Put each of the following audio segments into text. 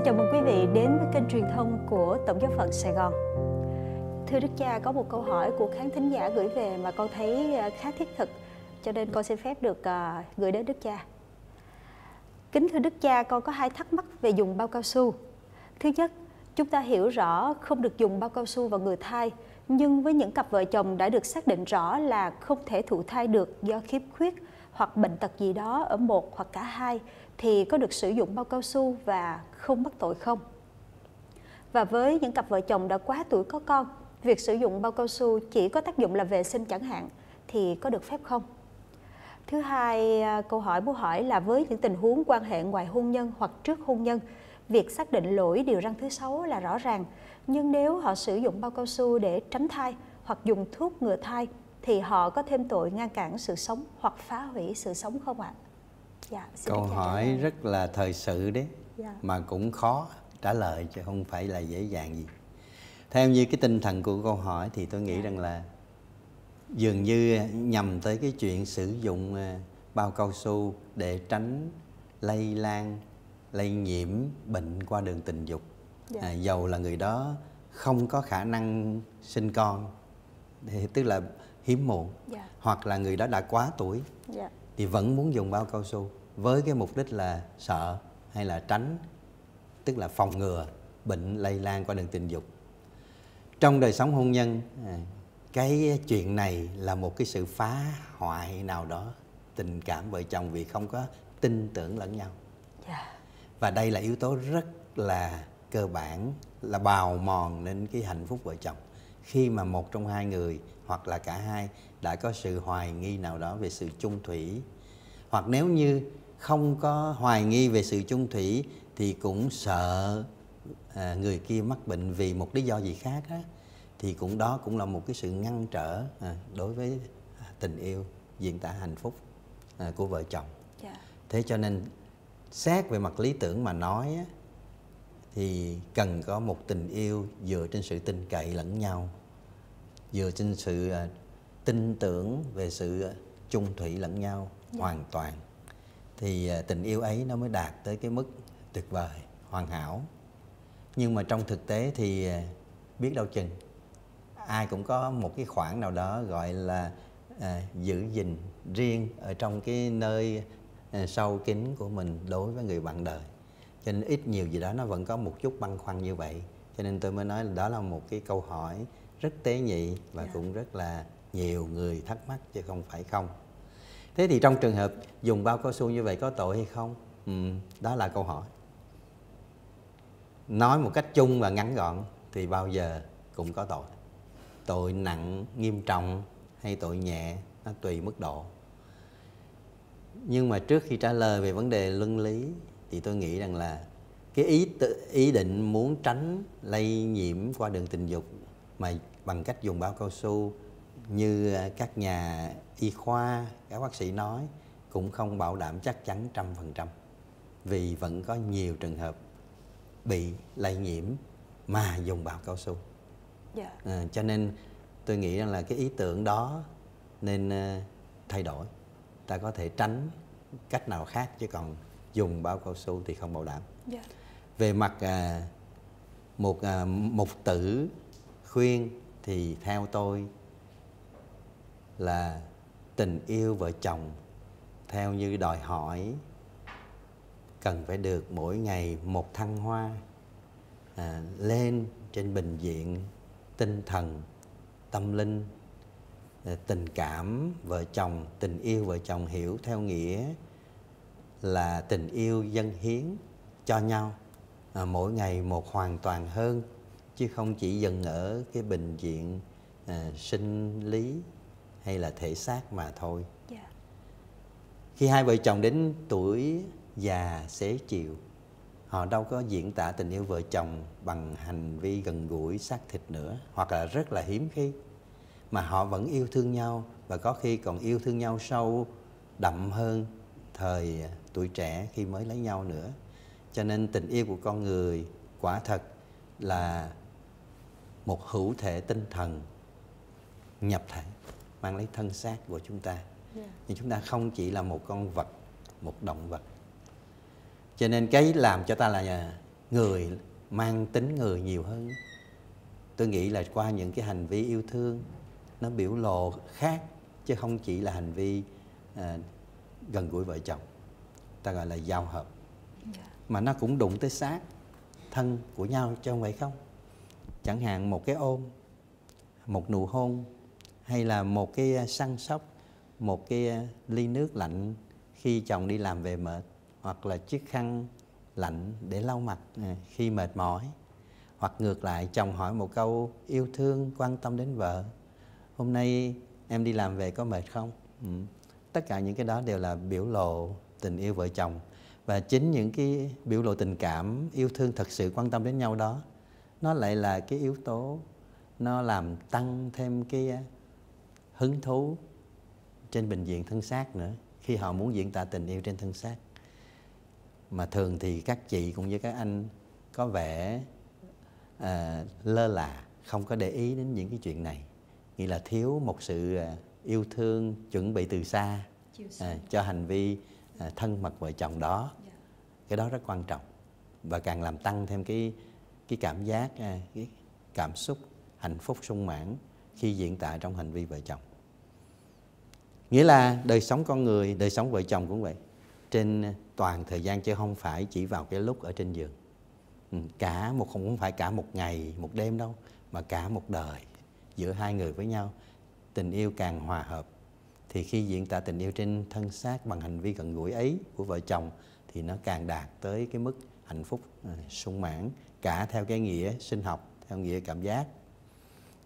xin chào mừng quý vị đến với kênh truyền thông của Tổng giáo phận Sài Gòn. Thưa Đức Cha, có một câu hỏi của khán thính giả gửi về mà con thấy à, khá thiết thực, cho nên con xin phép được à, gửi đến Đức Cha. Kính thưa Đức Cha, con có hai thắc mắc về dùng bao cao su. Thứ nhất, chúng ta hiểu rõ không được dùng bao cao su vào người thai, nhưng với những cặp vợ chồng đã được xác định rõ là không thể thụ thai được do khiếm khuyết hoặc bệnh tật gì đó ở một hoặc cả hai thì có được sử dụng bao cao su và không mắc tội không? Và với những cặp vợ chồng đã quá tuổi có con, việc sử dụng bao cao su chỉ có tác dụng là vệ sinh chẳng hạn thì có được phép không? Thứ hai, à, câu hỏi muốn hỏi là với những tình huống quan hệ ngoài hôn nhân hoặc trước hôn nhân, việc xác định lỗi điều răng thứ sáu là rõ ràng. Nhưng nếu họ sử dụng bao cao su để tránh thai hoặc dùng thuốc ngừa thai thì họ có thêm tội ngăn cản sự sống hoặc phá hủy sự sống không ạ? Dạ, Câu hỏi rất là thời sự đấy, dạ. mà cũng khó trả lời chứ không phải là dễ dàng gì. Theo như cái tinh thần của câu hỏi thì tôi nghĩ dạ. rằng là dường như nhằm tới cái chuyện sử dụng ờ, bao cao su để tránh lây lan lây nhiễm bệnh qua đường tình dục dạ. à, dầu là người đó không có khả năng sinh con thì tức là hiếm muộn dạ. hoặc là người đó đã quá tuổi dạ. thì vẫn muốn dùng bao cao su với cái mục đích là sợ hay là tránh tức là phòng ngừa bệnh lây lan qua đường tình dục trong đời sống hôn nhân à, cái chuyện này là một cái sự phá hoại nào đó tình cảm vợ chồng vì không có tin tưởng lẫn nhau yeah. Dạ. và đây là yếu tố rất là cơ bản là bào mòn đến cái hạnh phúc vợ chồng khi mà một trong hai người hoặc là cả hai đã có sự hoài nghi nào đó về sự chung thủy hoặc nếu như không có hoài nghi về sự chung thủy thì cũng sợ à, người kia mắc bệnh vì một lý do gì khác á thì cũng đó cũng là một cái sự ngăn trở à, đối với tình yêu diễn tả hạnh phúc à, của vợ chồng yeah. Dạ. thế cho nên xét về mặt lý tưởng mà nói á, thì cần có một tình yêu dựa trên sự tin cậy lẫn nhau dựa trên sự à, tin tưởng về sự à, chung thủy lẫn nhau yeah. Dạ. hoàn toàn thì à, tình yêu ấy nó mới đạt tới cái mức tuyệt vời hoàn hảo nhưng mà trong thực tế thì biết đâu chừng ai cũng có một cái khoảng nào đó gọi là à, giữ gìn riêng ở trong cái nơi à, sâu kín của mình đối với người bạn đời cho nên ít nhiều gì đó nó vẫn có một chút băn khoăn như vậy. Cho nên tôi mới nói là đó là một cái câu hỏi rất tế nhị và yeah. Dạ. cũng rất là nhiều người thắc mắc chứ không phải không. Thế thì trong trường hợp dùng bao cao su như vậy có tội hay không? Ừ, đó là câu hỏi. Nói một cách chung và ngắn gọn thì bao giờ cũng có tội. Tội nặng nghiêm trọng hay tội nhẹ nó tùy mức độ. Nhưng mà trước khi trả lời về vấn đề luân lý thì tôi nghĩ rằng là cái ý ý định muốn tránh lây nhiễm qua đường tình dục mà bằng cách dùng bao cao su như các nhà y khoa các bác sĩ nói cũng không bảo đảm chắc chắn trăm phần trăm vì vẫn có nhiều trường hợp bị lây nhiễm mà dùng bao cao su yeah. Dạ. à, cho nên tôi nghĩ rằng là cái ý tưởng đó nên uh, thay đổi ta có thể tránh cách nào khác chứ còn dùng bao cao su thì không bảo đảm yeah. Dạ. về mặt uh, một uh, mục tử khuyên thì theo tôi là tình yêu vợ chồng theo như đòi hỏi cần phải được mỗi ngày một thăng hoa à, lên trên bình diện tinh thần tâm linh à, tình cảm vợ chồng tình yêu vợ chồng hiểu theo nghĩa là tình yêu dân hiến cho nhau à, mỗi ngày một hoàn toàn hơn chứ không chỉ dừng ở cái bình diện à, sinh lý hay là thể xác mà thôi yeah. Dạ. khi hai vợ chồng đến tuổi già xế chiều họ đâu có diễn tả tình yêu vợ chồng bằng hành vi gần gũi xác thịt nữa hoặc là rất là hiếm khi mà họ vẫn yêu thương nhau và có khi còn yêu thương nhau sâu đậm hơn thời tuổi trẻ khi mới lấy nhau nữa cho nên tình yêu của con người quả thật là một hữu thể tinh thần nhập thể mang lấy thân xác của chúng ta yeah. Dạ. nhưng chúng ta không chỉ là một con vật một động vật cho nên cái làm cho ta là người mang tính người nhiều hơn tôi nghĩ là qua những cái hành vi yêu thương nó biểu lộ khác chứ không chỉ là hành vi à, gần gũi vợ chồng. Ta gọi là giao hợp. Dạ. mà nó cũng đụng tới xác thân của nhau cho không vậy không? Chẳng hạn một cái ôm một nụ hôn hay là một cái à, săn sóc một cái à, ly nước lạnh khi chồng đi làm về mệt hoặc là chiếc khăn lạnh để lau mặt à, khi mệt mỏi. Hoặc ngược lại chồng hỏi một câu yêu thương quan tâm đến vợ. Hôm nay em đi làm về có mệt không? Ừ tất cả những cái đó đều là biểu lộ tình yêu vợ chồng. Và chính những cái biểu lộ tình cảm yêu thương thật sự quan tâm đến nhau đó nó lại là cái yếu tố nó làm tăng thêm cái à, hứng thú trên bình diện thân xác nữa khi họ muốn diễn tả tình yêu trên thân xác. Mà thường thì các chị cũng như các anh có vẻ à, lơ là không có để ý đến những cái chuyện này. Nghĩa là thiếu một sự à, yêu thương chuẩn bị từ xa à, cho hành vi à, thân mật vợ chồng đó. Dạ. cái đó rất quan trọng và càng làm tăng thêm cái cái cảm giác à, cái cảm xúc hạnh phúc sung mãn khi diễn tả trong hành vi vợ chồng. Nghĩa là đời sống con người đời sống vợ chồng cũng vậy. Trên toàn thời gian chứ không phải chỉ vào cái lúc ở trên giường. Ừ, cả một không phải cả một ngày một đêm đâu mà cả một đời giữa hai người với nhau tình yêu càng hòa hợp thì khi diễn tả tình yêu trên thân xác bằng hành vi gần gũi ấy của vợ chồng thì nó càng đạt tới cái mức hạnh phúc à, sung mãn cả theo cái nghĩa sinh học theo nghĩa cảm giác.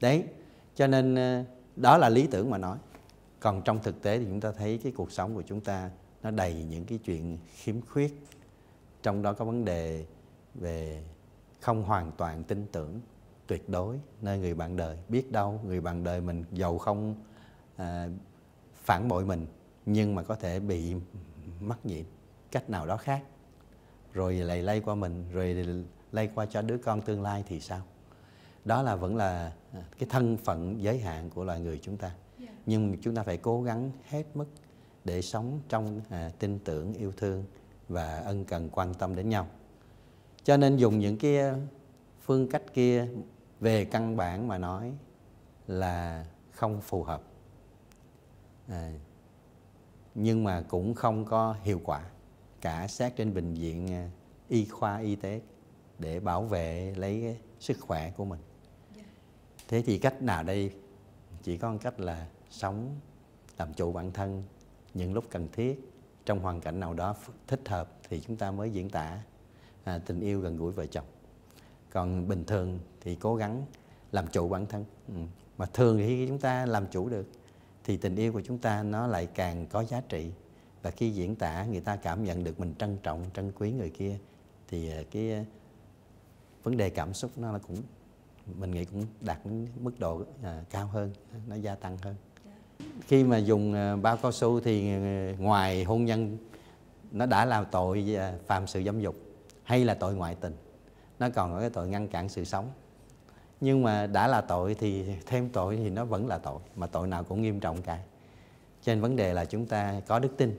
Đấy cho nên ờ, đó là lý tưởng mà nói. Còn trong thực tế thì chúng ta thấy cái cuộc sống của chúng ta nó đầy những cái chuyện khiếm khuyết trong đó có vấn đề về không hoàn toàn tin tưởng tuyệt đối nơi người bạn đời. Biết đâu người bạn đời mình giàu không à, phản bội mình nhưng mà có thể bị mắc nhiễm cách nào đó khác. Rồi lại lây qua mình rồi lây qua cho đứa con tương lai thì sao? Đó là vẫn là à, cái thân phận giới hạn của loài người chúng ta. Dạ. nhưng chúng ta phải cố gắng hết mức để sống trong à, tin tưởng yêu thương và ân cần quan tâm đến nhau. Cho nên dùng những cái phương cách kia về căn bản mà nói là không phù hợp. À, nhưng mà cũng không có hiệu quả cả xét trên bệnh viện à, y khoa y tế để bảo vệ lấy sức khỏe của mình. Dạ. thế thì cách nào đây? Chỉ có một cách là sống làm chủ bản thân những lúc cần thiết. Trong hoàn cảnh nào đó thích hợp thì chúng ta mới diễn tả à, tình yêu gần gũi vợ chồng còn bình thường thì cố gắng làm chủ bản thân. Ừ. mà thường khi chúng ta làm chủ được thì tình yêu của chúng ta nó lại càng có giá trị. Và khi diễn tả người ta cảm nhận được mình trân trọng trân quý người kia thì ờ, cái ờ, vấn đề cảm xúc nó cũng mình nghĩ cũng đạt mức độ à, cao hơn nó gia tăng hơn. Khi mà dùng bao cao su thì ngoài hôn nhân nó đã là tội phạm sự dâm dục hay là tội ngoại tình nó còn có cái tội ngăn cản sự sống. Nhưng mà đã là tội thì thêm tội thì nó vẫn là tội mà tội nào cũng nghiêm trọng cả. Cho nên vấn đề là chúng ta có đức tin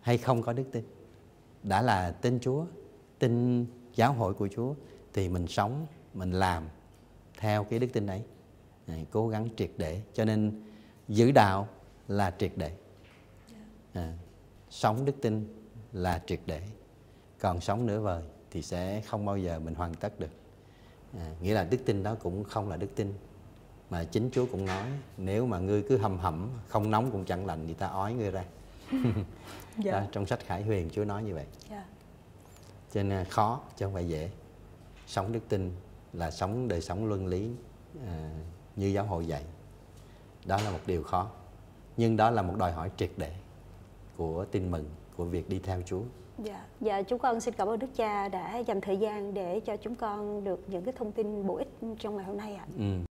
hay không có đức tin. Đã là tin Chúa tin giáo hội của Chúa thì mình sống mình làm theo cái đức tin ấy cố gắng triệt để. Cho nên giữ đạo là triệt để. À, sống đức tin là triệt để. Còn sống nửa vời thì sẽ không bao giờ mình hoàn tất được. À, nghĩa là đức tin đó cũng không là đức tin. Mà chính Chúa cũng nói nếu mà ngươi cứ hầm hẩm không nóng cũng chẳng lạnh thì ta ói ngươi ra. Dạ. đó, trong sách Khải Huyền Chúa nói như vậy. Dạ. cho nên khó chứ không phải dễ. Sống đức tin là sống đời sống luân lý à, như giáo hội dạy. Đó là một điều khó. Nhưng đó là một đòi hỏi triệt để của tin mừng của việc đi theo Chúa Dạ, dạ chúng con xin cảm ơn Đức Cha đã dành thời gian để cho chúng con được những cái thông tin bổ ích trong ngày hôm nay ạ. Ừ.